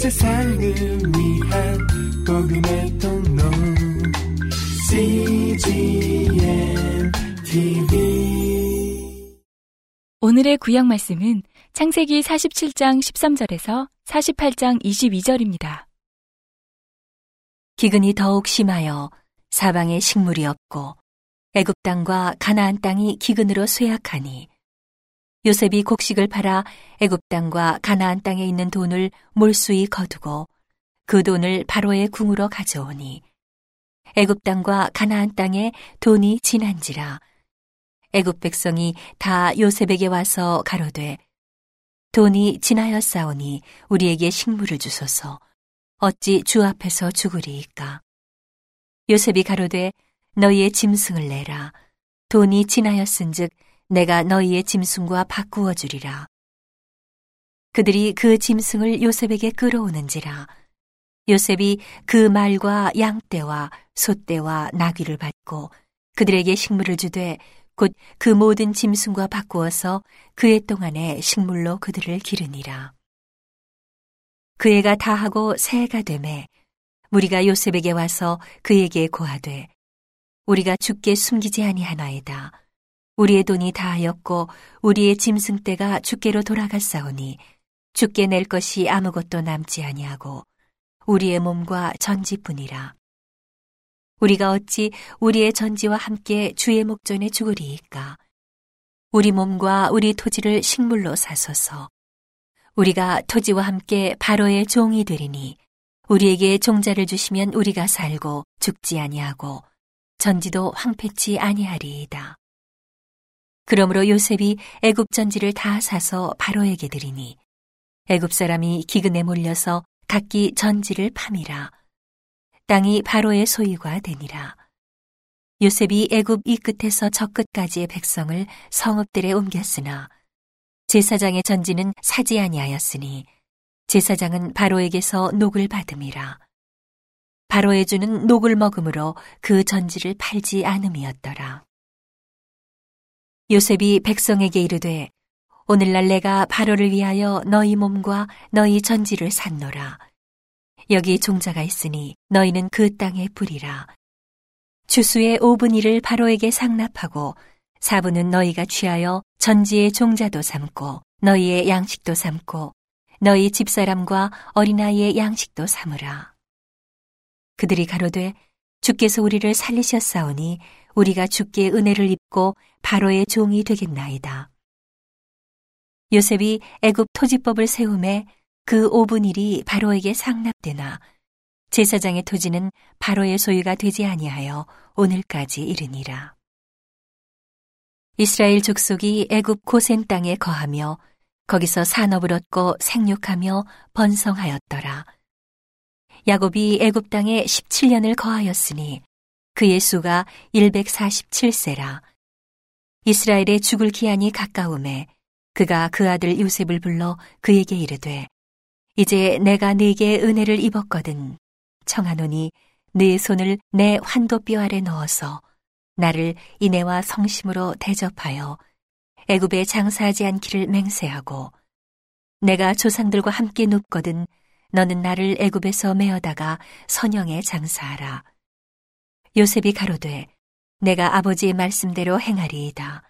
세상을 위한 복음의 통로 CGM TV 오늘의 구약 말씀은 창세기 47장 13절에서 48장 22절입니다. 기근이 더욱 심하여 사방에 식물이 없고 애굽 땅과 가나안 땅이 기근으로 쇠약하니 요셉이 곡식을 팔아 애굽 땅과 가나안 땅에 있는 돈을 몰수히 거두고 그 돈을 바로의 궁으로 가져오니 애굽 땅과 가나안 땅에 돈이 지난지라 애굽 백성이 다 요셉에게 와서 가로되 돈이 지나였사오니 우리에게 식물을 주소서. 어찌 주 앞에서 죽으리이까? 요셉이 가로되 너희의 짐승을 내라. 돈이 지나였은즉 내가 너희의 짐승과 바꾸어 주리라. 그들이 그 짐승을 요셉에게 끌어오는지라. 요셉이 그 말과 양떼와 소떼와 나귀를 받고 그들에게 식물을 주되 곧 그 모든 짐승과 바꾸어서 그의 동안에 식물로 그들을 기르니라. 그 해가 다하고 새해가 되매 무리가 요셉에게 와서 그에게 고하되 우리가 죽게 숨기지 아니하나이다. 우리의 돈이 다하였고 우리의 짐승 떼가 주께로 돌아갔사오니 주께 낼 것이 아무것도 남지 아니하고 우리의 몸과 전지뿐이라. 우리가 어찌 우리의 전지와 함께 주의 목전에 죽으리이까? 우리 몸과 우리 토지를 식물로 사소서. 우리가 토지와 함께 바로의 종이 되리니 우리에게 종자를 주시면 우리가 살고 죽지 아니하고 전지도 황폐치 아니하리이다. 그러므로 요셉이 애굽 전지를 다 사서 바로에게 드리니 애굽 사람이 기근에 몰려서 각기 전지를 파미라. 땅이 바로의 소유가 되니라. 요셉이 애굽 이 끝에서 저 끝까지의 백성을 성읍들에 옮겼으나 제사장의 전지는 사지 아니하였으니 제사장은 바로에게서 녹을 받음이라. 바로에 주는 녹을 먹음으로 그 전지를 팔지 않음이었더라. 요셉이 백성에게 이르되 오늘날 내가 바로를 위하여 너희 몸과 너희 전지를 샀노라. 여기 종자가 있으니 너희는 그 땅에 뿌리라. 주수의 5분 일을 바로에게 상납하고 4분은 너희가 취하여 전지의 종자도 삼고 너희의 양식도 삼고 너희 집사람과 어린아이의 양식도 삼으라. 그들이 가로되 주께서 우리를 살리셨사오니 우리가 주께 은혜를 입고 바로의 종이 되겠나이다. 요셉이 애굽 토지법을 세움에 그 5분 일이 바로에게 상납되나 제사장의 토지는 바로의 소유가 되지 아니하여 오늘까지 이르니라. 이스라엘 족속이 애굽 고센 땅에 거하며 거기서 산업을 얻고 생육하며 번성하였더라. 야곱이 애굽 땅에 17년을 거하였으니 그의 수가 147세라. 이스라엘의 죽을 기한이 가까움에 그가 그 아들 요셉을 불러 그에게 이르되 이제 내가 네게 은혜를 입었거든 청하노니 네 손을 내 환도뼈 아래 넣어서 나를 인애와 성심으로 대접하여 애굽에 장사하지 않기를 맹세하고 내가 조상들과 함께 눕거든 너는 나를 애굽에서 메어다가 선영에 장사하라 요셉이 가로되 내가 아버지의 말씀대로 행하리이다.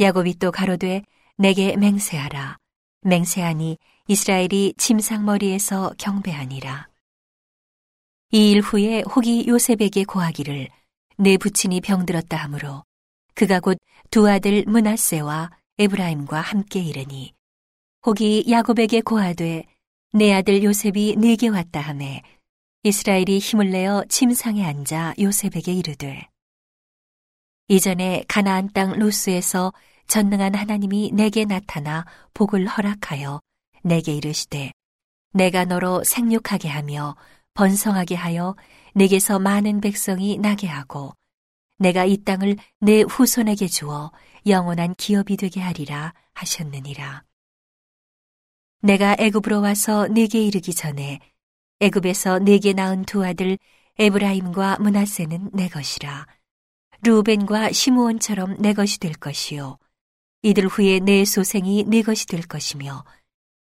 야곱이 또 가로되 내게 맹세하라. 맹세하니 이스라엘이 침상머리에서 경배하니라. 이 일 후에 혹이 요셉에게 고하기를 내 부친이 병들었다 하므로 그가 곧 두 아들 문하세와 에브라임과 함께 이르니 혹이 야곱에게 고하되 내 아들 요셉이 내게 왔다 하매 이스라엘이 힘을 내어 침상에 앉아 요셉에게 이르되 이전에 가나안 땅 루스에서 전능한 하나님이 내게 나타나 복을 허락하여 내게 이르시되 내가 너로 생육하게 하며 번성하게 하여 내게서 많은 백성이 나게 하고 내가 이 땅을 내 후손에게 주어 영원한 기업이 되게 하리라 하셨느니라. 내가 애굽으로 와서 내게 이르기 전에 애굽에서 내게 낳은 두 아들 에브라임과 문하세는 내 것이라. 루벤과 시므온처럼 내 것이 될 것이요. 이들 후에 내 소생이 내 것이 될 것이며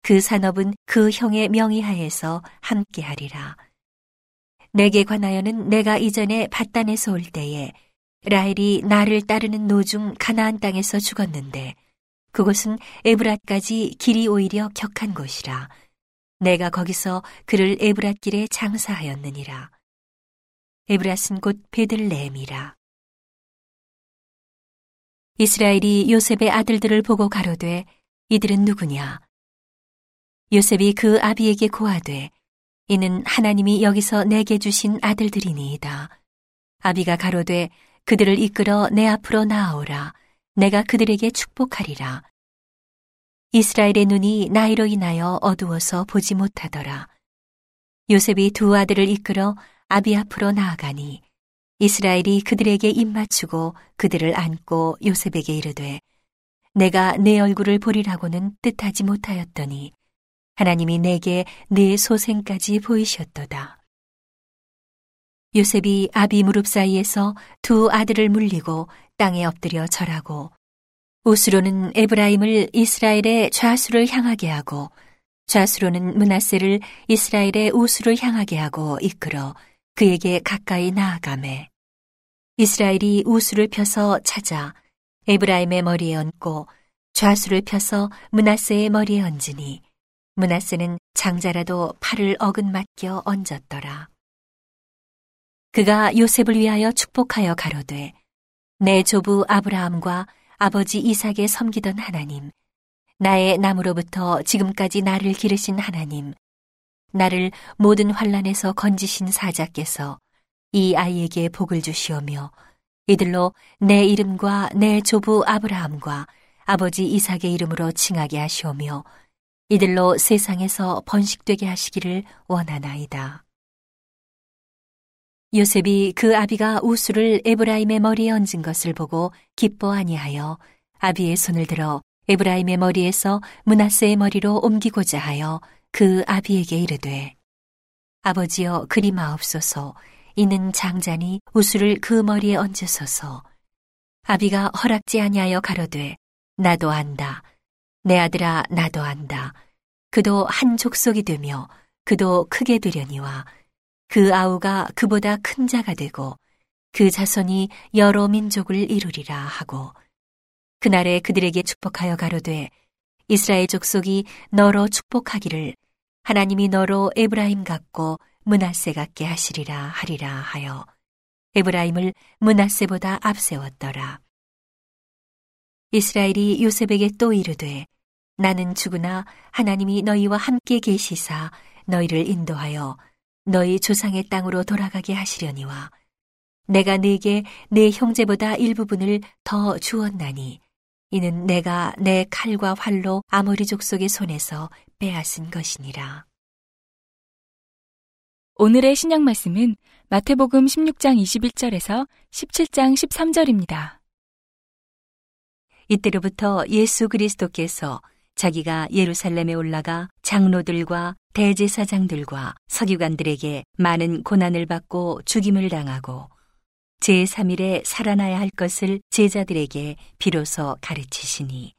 그 산업은 그 형의 명의하에서 함께하리라. 내게 관하여는 내가 이전에 바단에서 올 때에 라헬이 나를 따르는 노중 가나안 땅에서 죽었는데 그곳은 에브랏까지 길이 오히려 격한 곳이라. 내가 거기서 그를 에브랏 길에 장사하였느니라. 에브랏은 곧 베들레헴이라. 이스라엘이 요셉의 아들들을 보고 가로되 이들은 누구냐? 요셉이 그 아비에게 고하되 이는 하나님이 여기서 내게 주신 아들들이니이다. 아비가 가로되 그들을 이끌어 내 앞으로 나아오라. 내가 그들에게 축복하리라. 이스라엘의 눈이 나이로 인하여 어두워서 보지 못하더라. 요셉이 두 아들을 이끌어 아비 앞으로 나아가니 이스라엘이 그들에게 입맞추고 그들을 안고 요셉에게 이르되 내가 내 얼굴을 보리라고는 뜻하지 못하였더니 하나님이 내게 내 소생까지 보이셨도다. 요셉이 아비 무릎 사이에서 두 아들을 물리고 땅에 엎드려 절하고 우스로는 에브라임을 이스라엘의 좌수를 향하게 하고 좌수로는 문하세를 이스라엘의 우수를 향하게 하고 이끌어 그에게 가까이 나아가매 이스라엘이 우수를 펴서 찾아 에브라임의 머리에 얹고 좌수를 펴서 문하세의 머리에 얹으니 문하세는 장자라도 팔을 어긋 맡겨 얹었더라. 그가 요셉을 위하여 축복하여 가로되 내 조부 아브라함과 아버지 이삭에 섬기던 하나님 나의 남으로부터 지금까지 나를 기르신 하나님 나를 모든 환란에서 건지신 사자께서 이 아이에게 복을 주시오며 이들로 내 이름과 내 조부 아브라함과 아버지 이삭의 이름으로 칭하게 하시오며 이들로 세상에서 번식되게 하시기를 원하나이다. 요셉이 그 아비가 우수를 에브라임의 머리에 얹은 것을 보고 기뻐 아니하여 아비의 손을 들어 에브라임의 머리에서 문하세의 머리로 옮기고자 하여 그 아비에게 이르되 아버지여 그리 마옵소서. 이는 장자니 우수를 그 머리에 얹으소서. 아비가 허락지 아니하여 가로되 나도 안다. 내 아들아 나도 안다. 그도 한 족속이 되며 그도 크게 되려니와 그 아우가 그보다 큰 자가 되고 그 자손이 여러 민족을 이루리라 하고 그날에 그들에게 축복하여 가로되 이스라엘 족속이 너로 축복하기를 하나님이 너로 에브라임 같고 문하세 같게 하시리라 하리라 하여 에브라임을 문하세보다 앞세웠더라. 이스라엘이 요셉에게 또 이르되 나는 죽으나 하나님이 너희와 함께 계시사 너희를 인도하여 너희 조상의 땅으로 돌아가게 하시려니와 내가 네게 내 형제보다 일부분을 더 주었나니 이는 내가 내 칼과 활로 아모리 족속의 손에서 빼앗은 것이니라. 오늘의 신약 말씀은 마태복음 16장 21절에서 17장 13절입니다. 이때로부터 예수 그리스도께서 자기가 예루살렘에 올라가 장로들과 대제사장들과 서기관들에게 많은 고난을 받고 죽임을 당하고 제3일에 살아나야 할 것을 제자들에게 비로소 가르치시니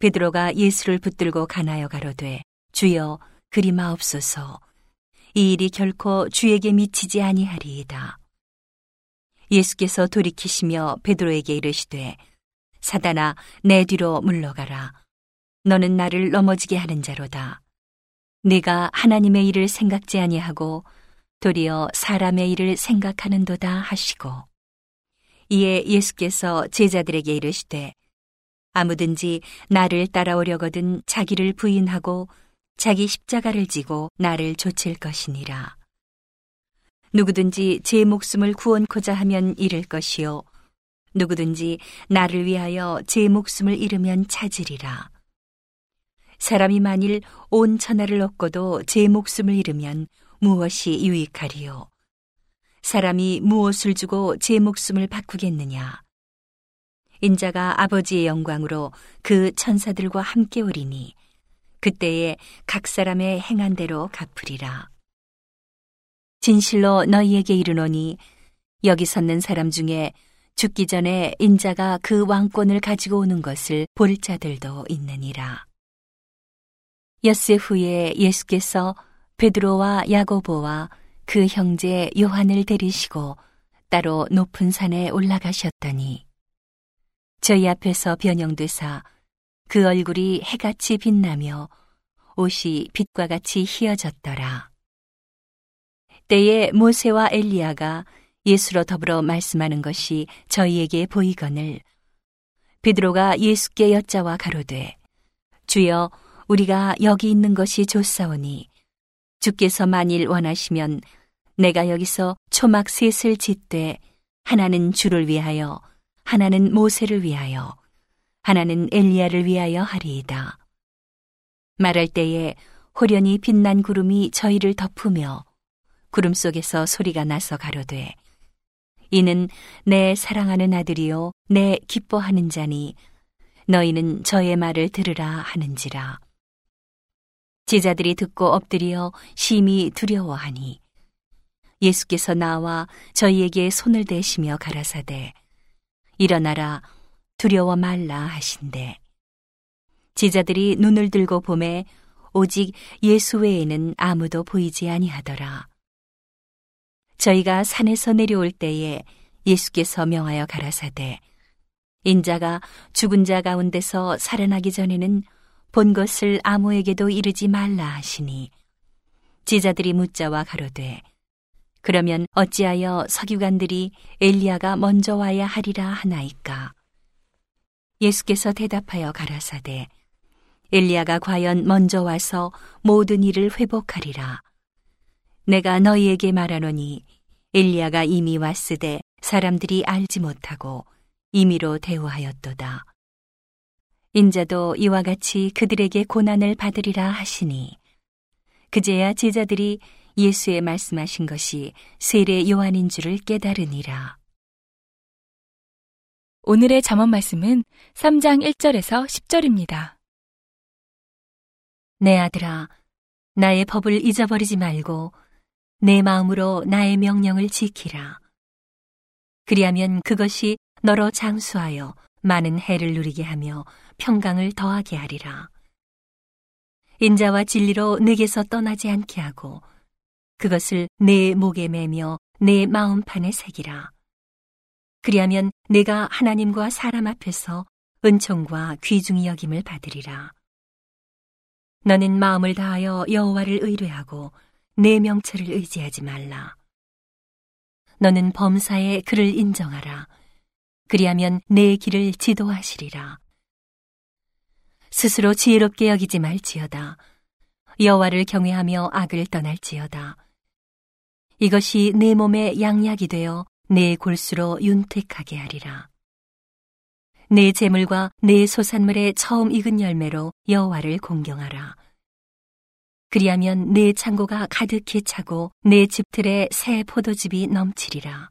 베드로가 예수를 붙들고 가나여 가로되 주여 그리 마옵소서 이 일이 결코 주에게 미치지 아니하리이다. 예수께서 돌이키시며 베드로에게 이르시되 사단아 내 뒤로 물러가라 너는 나를 넘어지게 하는 자로다. 네가 하나님의 일을 생각지 아니하고 도리어 사람의 일을 생각하는도다 하시고 이에 예수께서 제자들에게 이르시되 아무든지 나를 따라오려거든 자기를 부인하고 자기 십자가를 지고 나를 좇을 것이니라. 누구든지 제 목숨을 구원코자 하면 잃을 것이요 누구든지 나를 위하여 제 목숨을 잃으면 찾으리라. 사람이 만일 온 천하를 얻고도 제 목숨을 잃으면 무엇이 유익하리요? 사람이 무엇을 주고 제 목숨을 바꾸겠느냐? 인자가 아버지의 영광으로 그 천사들과 함께 오리니 그때에 각 사람의 행한 대로 갚으리라. 진실로 너희에게 이르노니 여기 섰는 사람 중에 죽기 전에 인자가 그 왕권을 가지고 오는 것을 볼 자들도 있느니라. 엿새 후에 예수께서 베드로와 야고보와 그 형제 요한을 데리시고 따로 높은 산에 올라가셨더니 저희 앞에서 변형되사 그 얼굴이 해같이 빛나며 옷이 빛과 같이 희어졌더라. 때에 모세와 엘리야가 예수로 더불어 말씀하는 것이 저희에게 보이거늘 베드로가 예수께 여짜와 가로되 주여 우리가 여기 있는 것이 좋사오니 주께서 만일 원하시면 내가 여기서 초막 셋을 짓되 하나는 주를 위하여 하나는 모세를 위하여 하나는 엘리야를 위하여 하리이다. 말할 때에 호련히 빛난 구름이 저희를 덮으며 구름 속에서 소리가 나서 가로되 이는 내 사랑하는 아들이요 내 기뻐하는 자니 너희는 저의 말을 들으라 하는지라 제자들이 듣고 엎드려 심히 두려워하니 예수께서 나와 저희에게 손을 대시며 가라사대 일어나라 두려워 말라 하신대. 제자들이 눈을 들고 보매 오직 예수 외에는 아무도 보이지 아니하더라. 저희가 산에서 내려올 때에 예수께서 명하여 가라사대 인자가 죽은 자 가운데서 살아나기 전에는 본 것을 아무에게도 이르지 말라 하시니 제자들이 묻자와 가로되 그러면 어찌하여 서기관들이 엘리야가 먼저 와야 하리라 하나이까 예수께서 대답하여 가라사대 엘리야가 과연 먼저 와서 모든 일을 회복하리라 내가 너희에게 말하노니 엘리야가 이미 왔으되 사람들이 알지 못하고 임의로 대우하였도다. 인자도 이와 같이 그들에게 고난을 받으리라 하시니 그제야 제자들이 예수의 말씀하신 것이 세례 요한인 줄을 깨달으니라. 오늘의 잠언 말씀은 3장 1절에서 10절입니다. 내 아들아, 나의 법을 잊어버리지 말고 내 마음으로 나의 명령을 지키라. 그리하면 그것이 너로 장수하여 많은 해를 누리게 하며 평강을 더하게 하리라. 인자와 진리로 내게서 떠나지 않게 하고 그것을 내 목에 매며 내 마음판에 새기라. 그리하면 내가 하나님과 사람 앞에서 은총과 귀중히 여김을 받으리라. 너는 마음을 다하여 여호와를 의뢰하고 내 명철을 의지하지 말라. 너는 범사에 그를 인정하라. 그리하면 내 길을 지도하시리라. 스스로 지혜롭게 여기지 말지어다. 여호와를 경외하며 악을 떠날지어다. 이것이 내 몸에 양약이 되어 내 골수로 윤택하게 하리라. 내 재물과 내 소산물의 처음 익은 열매로 여호와를 공경하라. 그리하면 내 창고가 가득히 차고 내 집틀에 새 포도즙이 넘치리라.